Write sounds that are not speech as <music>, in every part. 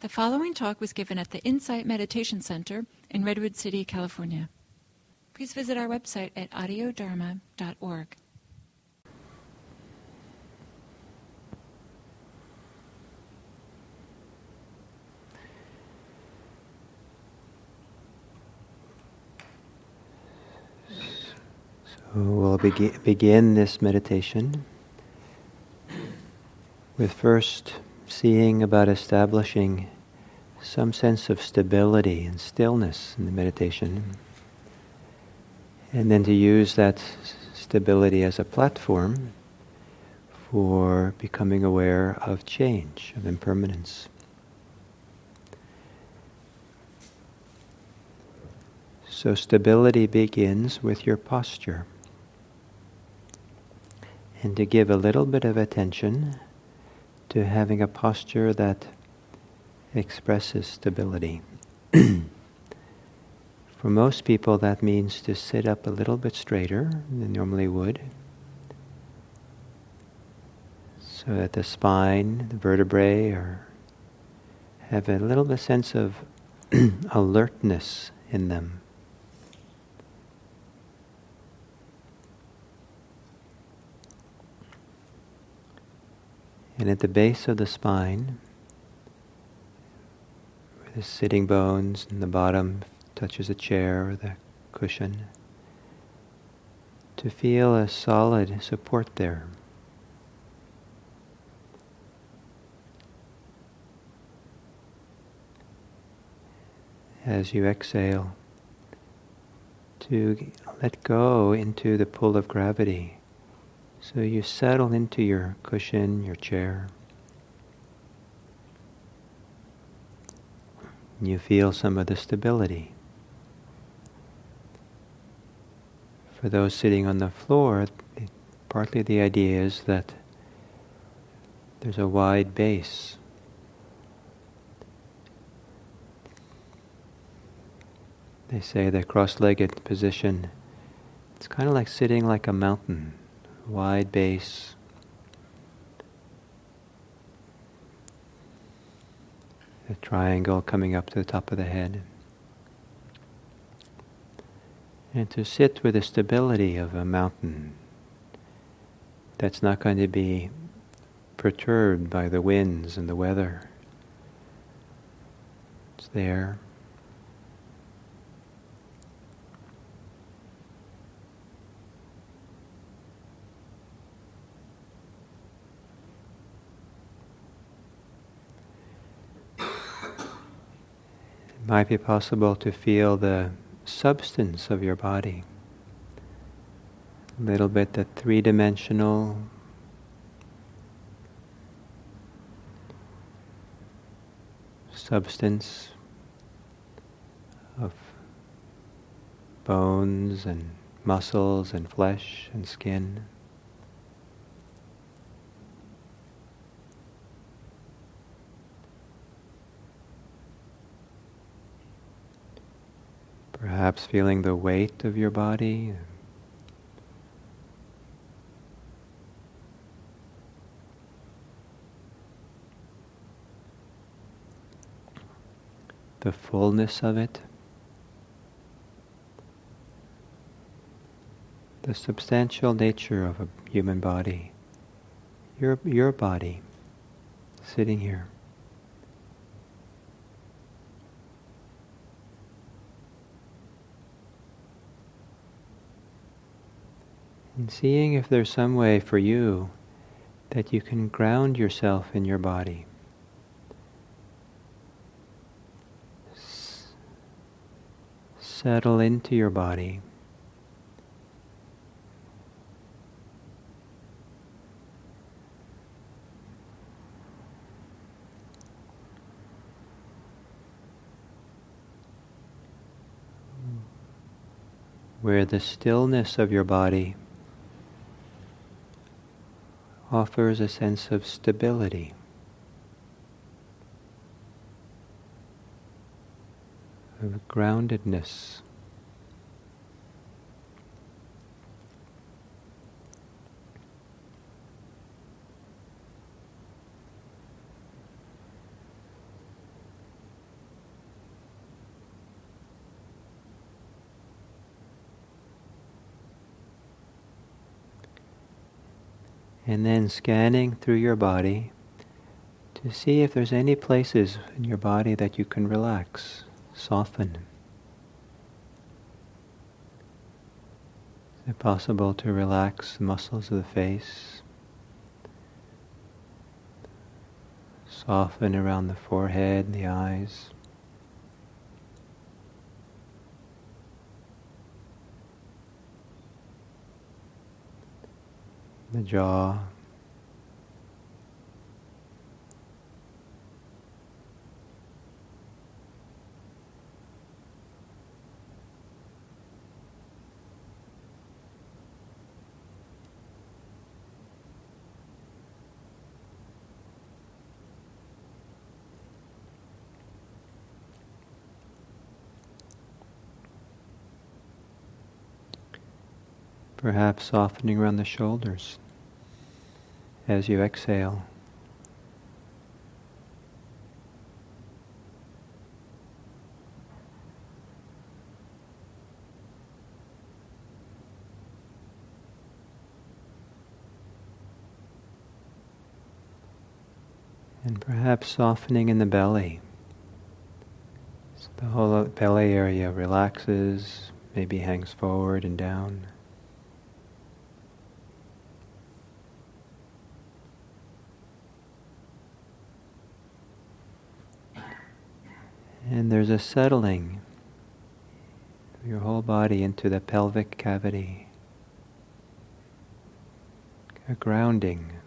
The following talk was given at the Insight Meditation Center in Redwood City, California. Please visit our website at audiodharma.org. So we'll begin, begin this meditation with first seeing about establishing some sense of stability and stillness in the meditation. And then to use that stability as a platform for becoming aware of change, of impermanence. So, stability begins with your posture. And to give a little bit of attention to having a posture that expresses stability. <clears throat> For most people, that means to sit up a little bit straighter than normally would, so that the spine, the vertebrae, are have a little bit sense of <clears throat> alertness in them. And at the base of the spine, where the sitting bones and the bottom touches a chair or the cushion, to feel a solid support there. As you exhale, to let go into the pull of gravity so you settle into your cushion, your chair. You feel some of the stability. For those sitting on the floor, partly the idea is that there's a wide base. They say the cross legged position, it's kind of like sitting like a mountain wide base. A triangle coming up to the top of the head. And to sit with the stability of a mountain that's not going to be perturbed by the winds and the weather. It's there. Might be possible to feel the substance of your body. A little bit the three dimensional substance of bones and muscles and flesh and skin. Perhaps feeling the weight of your body. The fullness of it. The substantial nature of a human body. Your, your body sitting here. And seeing if there's some way for you that you can ground yourself in your body. Settle into your body. Where the stillness of your body offers a sense of stability. Of groundedness. Scanning through your body to see if there's any places in your body that you can relax, soften. Is it possible to relax the muscles of the face? Soften around the forehead and the eyes. The jaw. Perhaps softening around the shoulders as you exhale. And perhaps softening in the belly. So the whole uh, belly area relaxes, maybe hangs forward and down. And there's a settling of your whole body into the pelvic cavity, a grounding.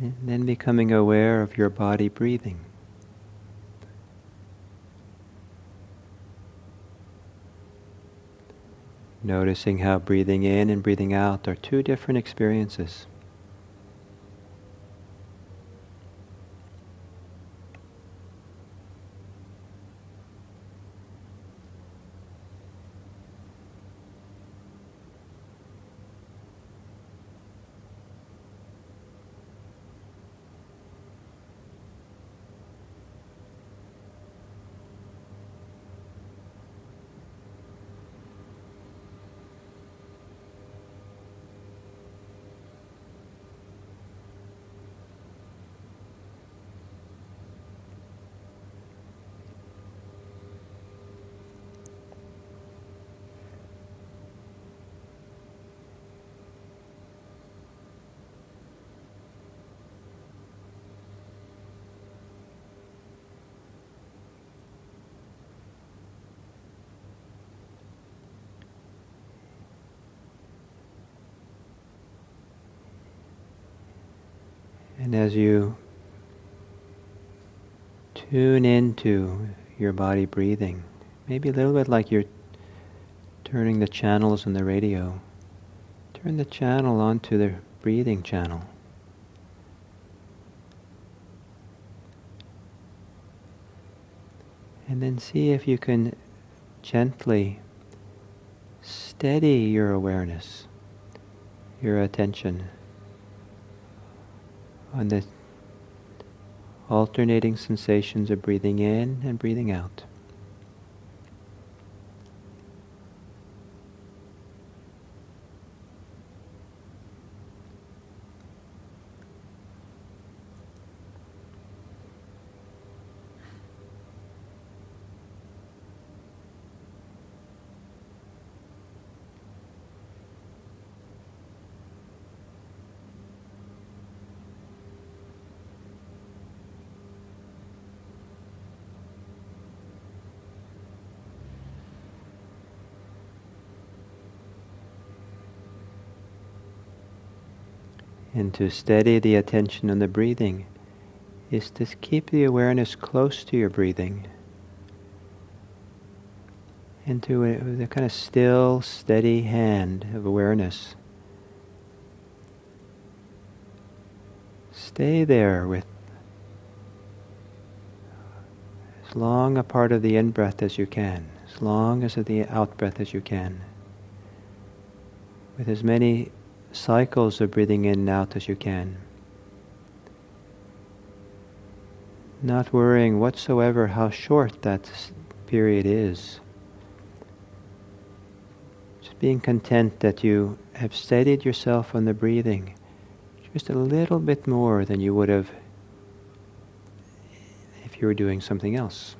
And then becoming aware of your body breathing. Noticing how breathing in and breathing out are two different experiences. And as you tune into your body breathing, maybe a little bit like you're turning the channels in the radio, turn the channel onto the breathing channel. And then see if you can gently steady your awareness, your attention on the alternating sensations of breathing in and breathing out. And to steady the attention on the breathing is to keep the awareness close to your breathing. Into a, uh, with a kind of still, steady hand of awareness. Stay there with as long a part of the in breath as you can, as long as of the out breath as you can, with as many cycles of breathing in and out as you can. Not worrying whatsoever how short that period is. Just being content that you have steadied yourself on the breathing just a little bit more than you would have if you were doing something else.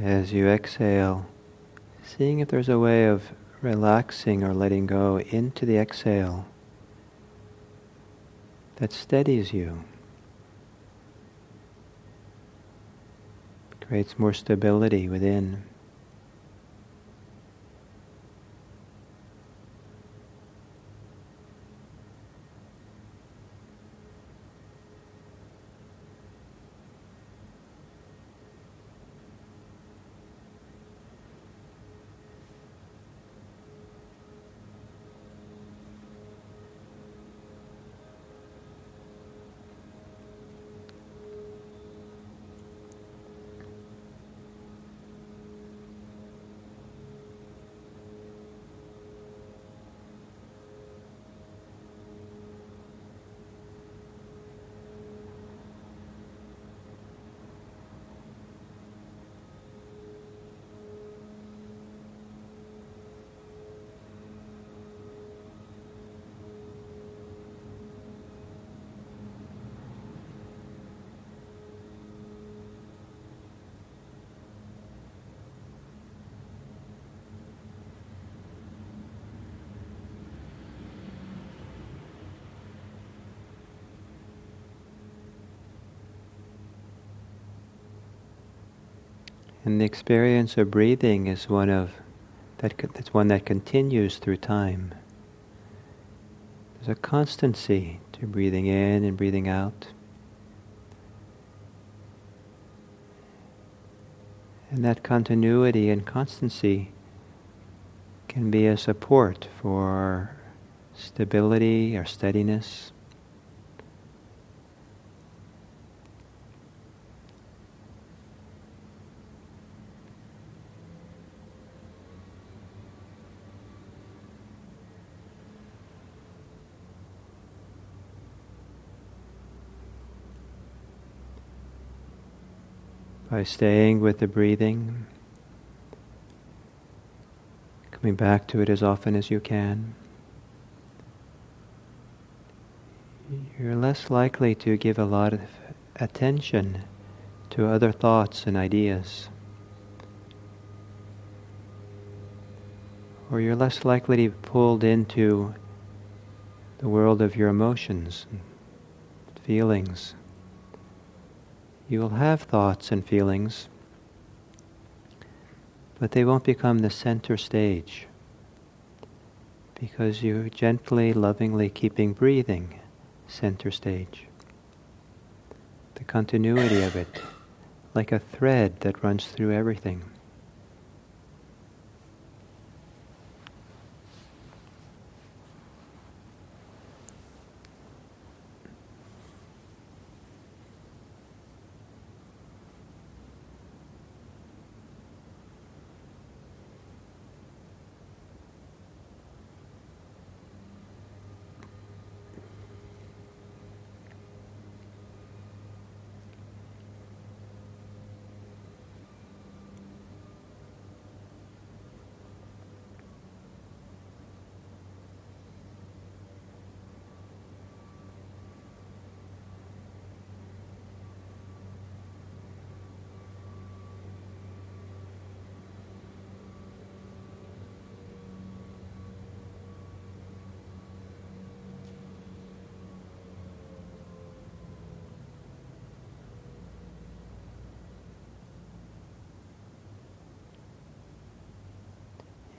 As you exhale, seeing if there's a way of relaxing or letting go into the exhale that steadies you, creates more stability within. And the experience of breathing is one of that it's one that continues through time. There's a constancy to breathing in and breathing out. And that continuity and constancy can be a support for stability or steadiness. By staying with the breathing, coming back to it as often as you can. You're less likely to give a lot of attention to other thoughts and ideas. Or you're less likely to be pulled into the world of your emotions and feelings. You will have thoughts and feelings, but they won't become the center stage because you're gently, lovingly keeping breathing center stage. The continuity of it, like a thread that runs through everything.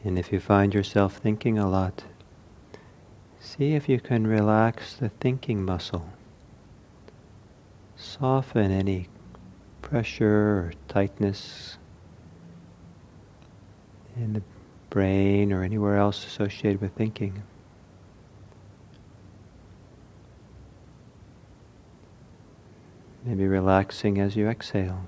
And if you find yourself thinking a lot, see if you can relax the thinking muscle. Soften any pressure or tightness in the brain or anywhere else associated with thinking. Maybe relaxing as you exhale.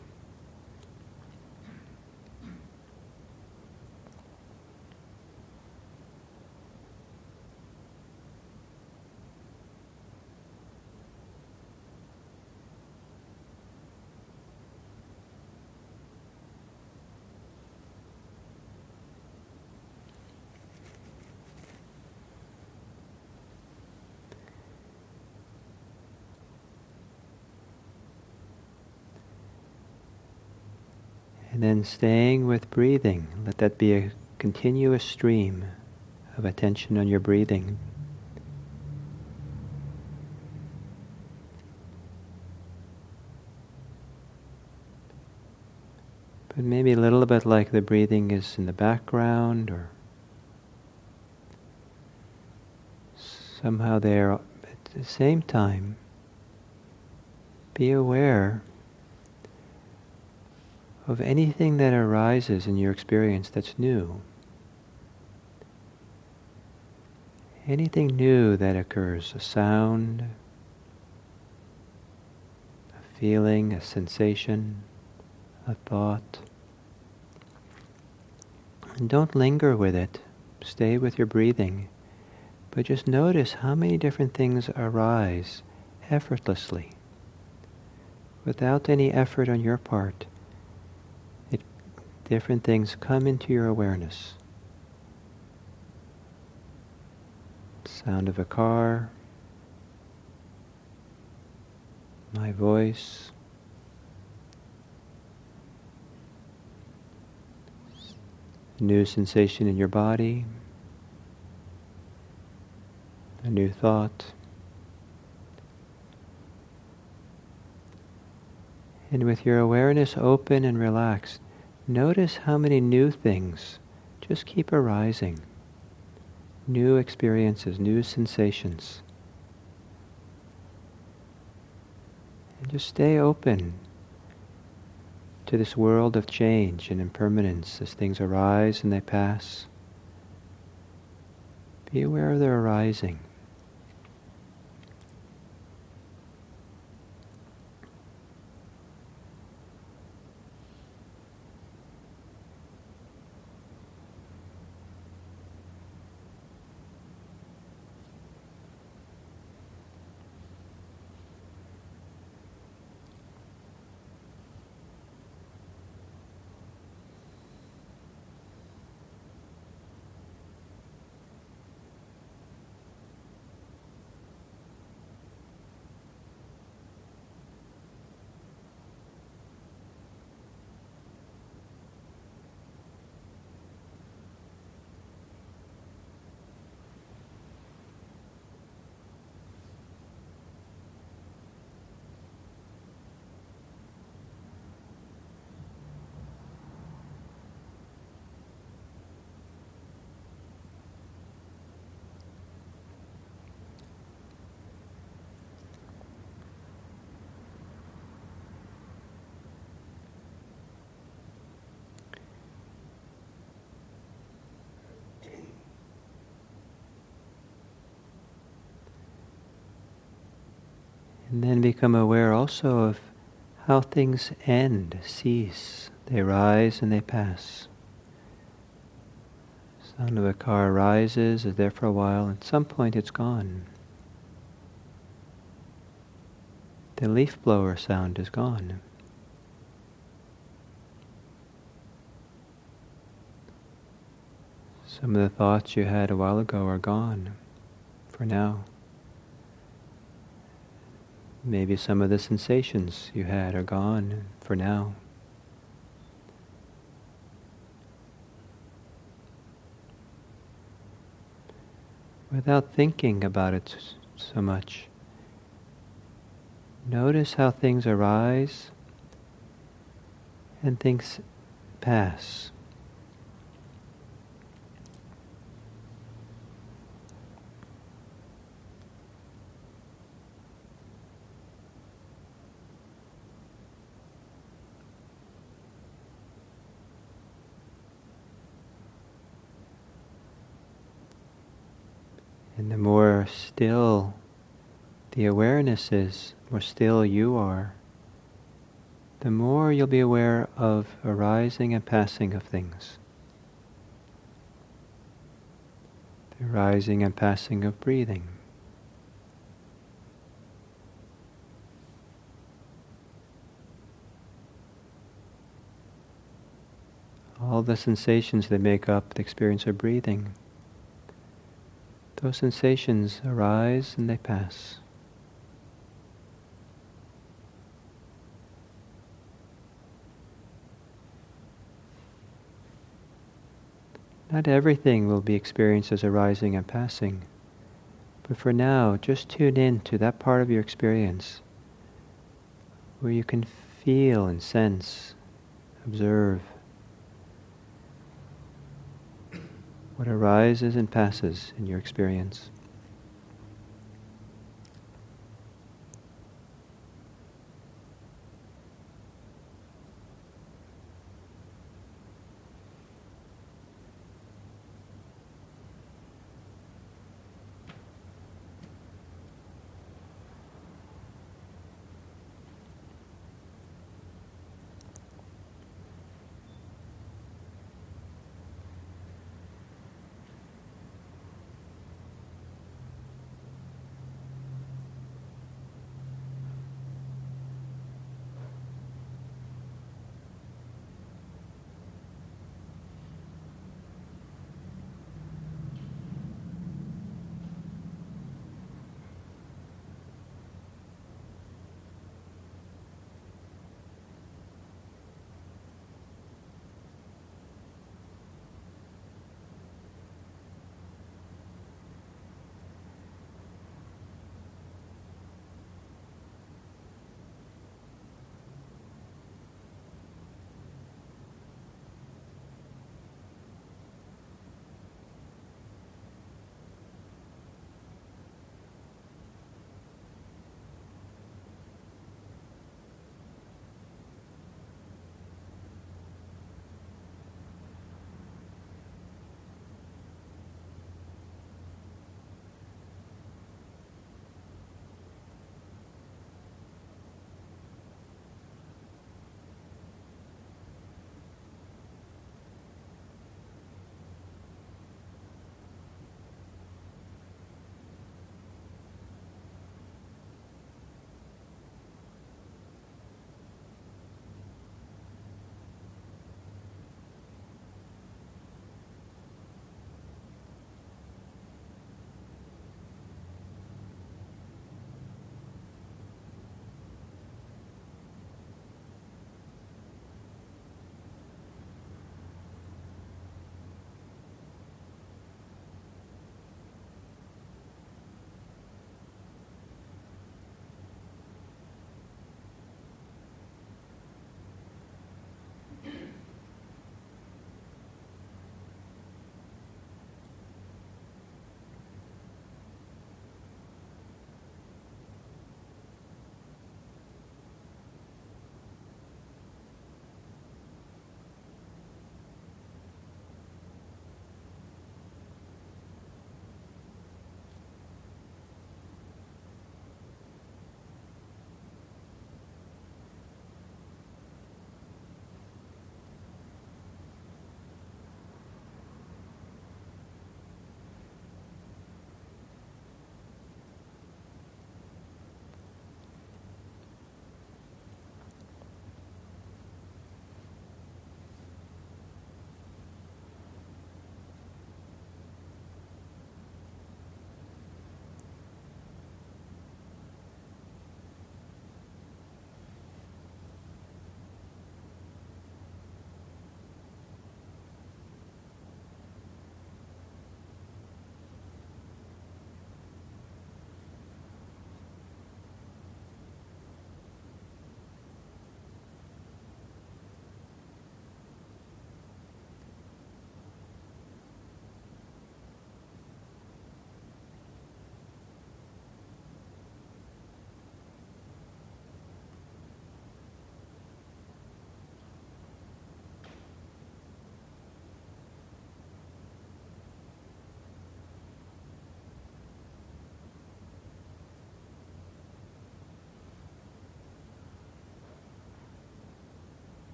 And then staying with breathing, let that be a continuous stream of attention on your breathing. But maybe a little bit like the breathing is in the background or somehow there at the same time. Be aware of anything that arises in your experience that's new. Anything new that occurs, a sound, a feeling, a sensation, a thought. And don't linger with it. Stay with your breathing. But just notice how many different things arise effortlessly, without any effort on your part different things come into your awareness. Sound of a car, my voice, a new sensation in your body, a new thought. And with your awareness open and relaxed, notice how many new things just keep arising. New experiences, new sensations. And just stay open to this world of change and impermanence as things arise and they pass. Be aware of their arising. And then become aware also of how things end, cease. They rise and they pass. Sound of a car rises, is there for a while, at some point it's gone. The leaf blower sound is gone. Some of the thoughts you had a while ago are gone for now. Maybe some of the sensations you had are gone for now. Without thinking about it so much, notice how things arise and things pass. And the more still the awareness is, more still you are, the more you'll be aware of arising and passing of things. The arising and passing of breathing. All the sensations that make up the experience of breathing. Those sensations arise and they pass. Not everything will be experienced as arising and passing, but for now, just tune in to that part of your experience where you can feel and sense, observe. What arises and passes in your experience.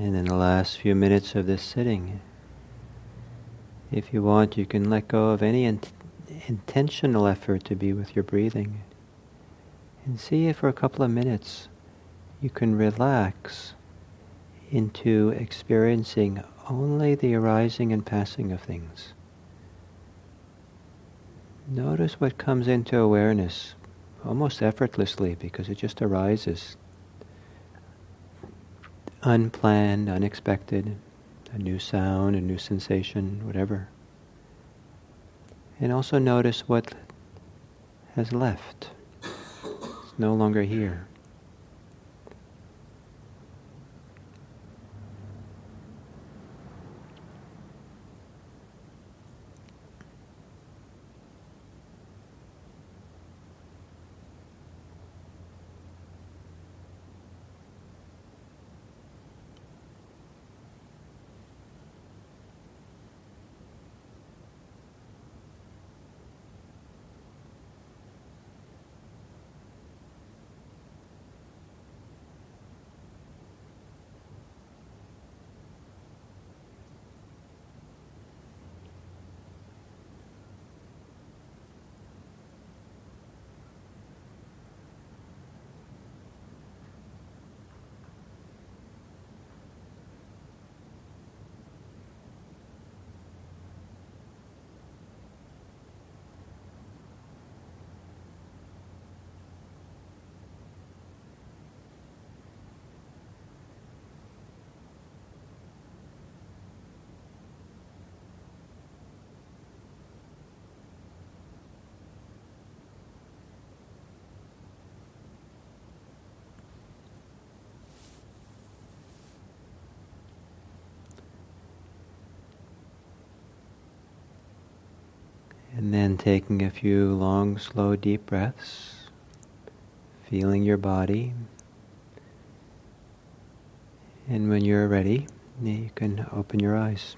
And in the last few minutes of this sitting, if you want, you can let go of any int- intentional effort to be with your breathing. And see if for a couple of minutes you can relax into experiencing only the arising and passing of things. Notice what comes into awareness almost effortlessly because it just arises. Unplanned, unexpected, a new sound, a new sensation, whatever. And also notice what has left. It's no longer here. And then taking a few long, slow, deep breaths, feeling your body. And when you're ready, you can open your eyes.